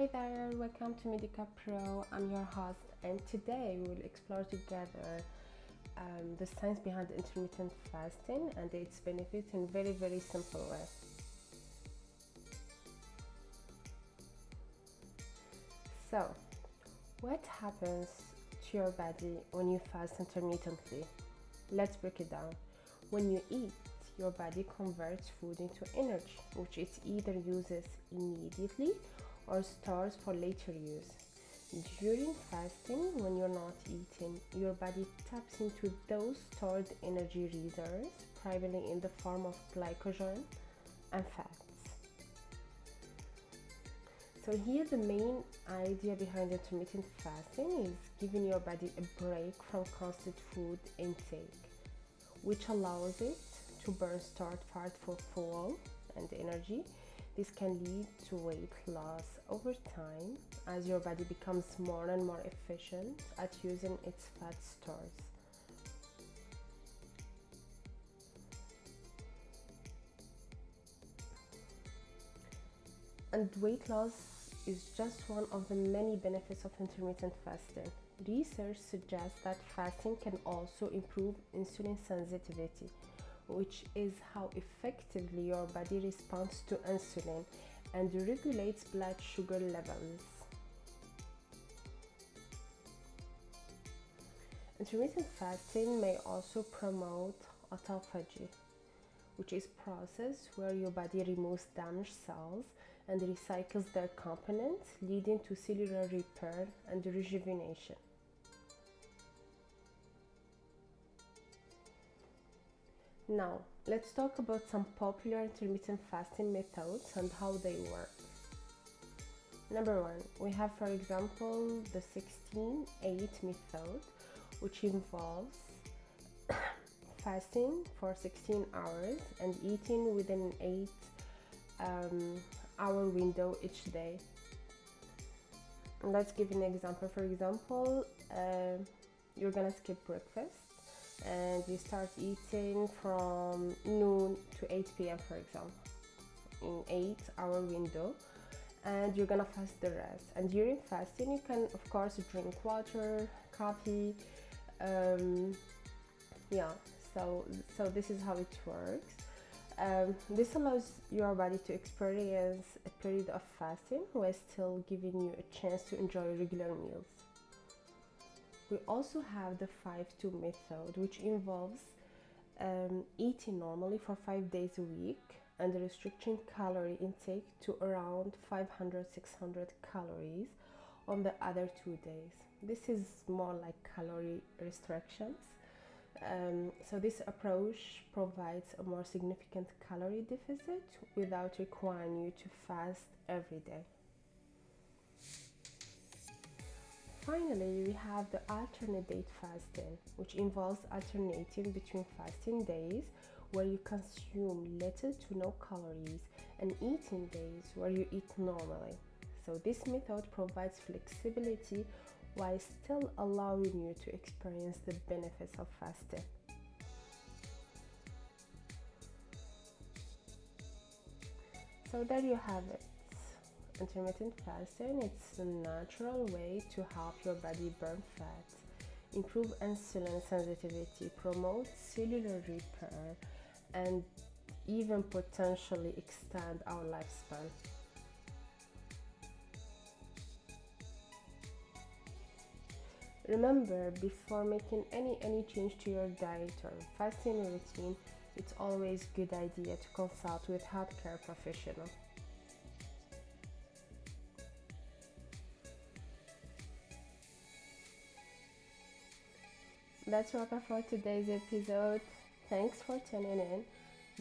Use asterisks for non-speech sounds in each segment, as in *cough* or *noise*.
Hey there, welcome to Medica Pro. I'm your host, and today we will explore together um, the science behind intermittent fasting and its benefits in very, very simple way. So, what happens to your body when you fast intermittently? Let's break it down. When you eat, your body converts food into energy, which it either uses immediately or stores for later use. During fasting, when you're not eating, your body taps into those stored energy reserves, primarily in the form of glycogen and fats. So, here the main idea behind intermittent fasting is giving your body a break from constant food intake, which allows it to burn stored fat for fuel and energy this can lead to weight loss over time as your body becomes more and more efficient at using its fat stores. And weight loss is just one of the many benefits of intermittent fasting. Research suggests that fasting can also improve insulin sensitivity which is how effectively your body responds to insulin and regulates blood sugar levels. Intermittent fasting may also promote autophagy, which is process where your body removes damaged cells and recycles their components, leading to cellular repair and rejuvenation. Now, let's talk about some popular intermittent fasting methods and how they work. Number one, we have, for example, the 16 8 method, which involves *coughs* fasting for 16 hours and eating within an 8 um, hour window each day. let's give an example. For example, uh, you're gonna skip breakfast and you start eating from noon to 8 p.m. for example in 8 hour window and you're gonna fast the rest and during fasting you can of course drink water coffee um, yeah so so this is how it works um, this allows your body to experience a period of fasting while still giving you a chance to enjoy regular meals we also have the 5-2 method, which involves um, eating normally for five days a week and restricting calorie intake to around 500 600 calories on the other two days. This is more like calorie restrictions. Um, so, this approach provides a more significant calorie deficit without requiring you to fast every day. Finally, we have the alternate date fasting, which involves alternating between fasting days where you consume little to no calories and eating days where you eat normally. So, this method provides flexibility while still allowing you to experience the benefits of fasting. So, there you have it intermittent fasting it's a natural way to help your body burn fat improve insulin sensitivity promote cellular repair and even potentially extend our lifespan. Remember before making any any change to your diet or fasting routine it's always a good idea to consult with healthcare professional that's wrap up for today's episode. Thanks for tuning in.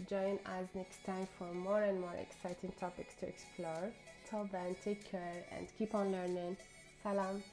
Join us next time for more and more exciting topics to explore. Till then, take care and keep on learning. Salam.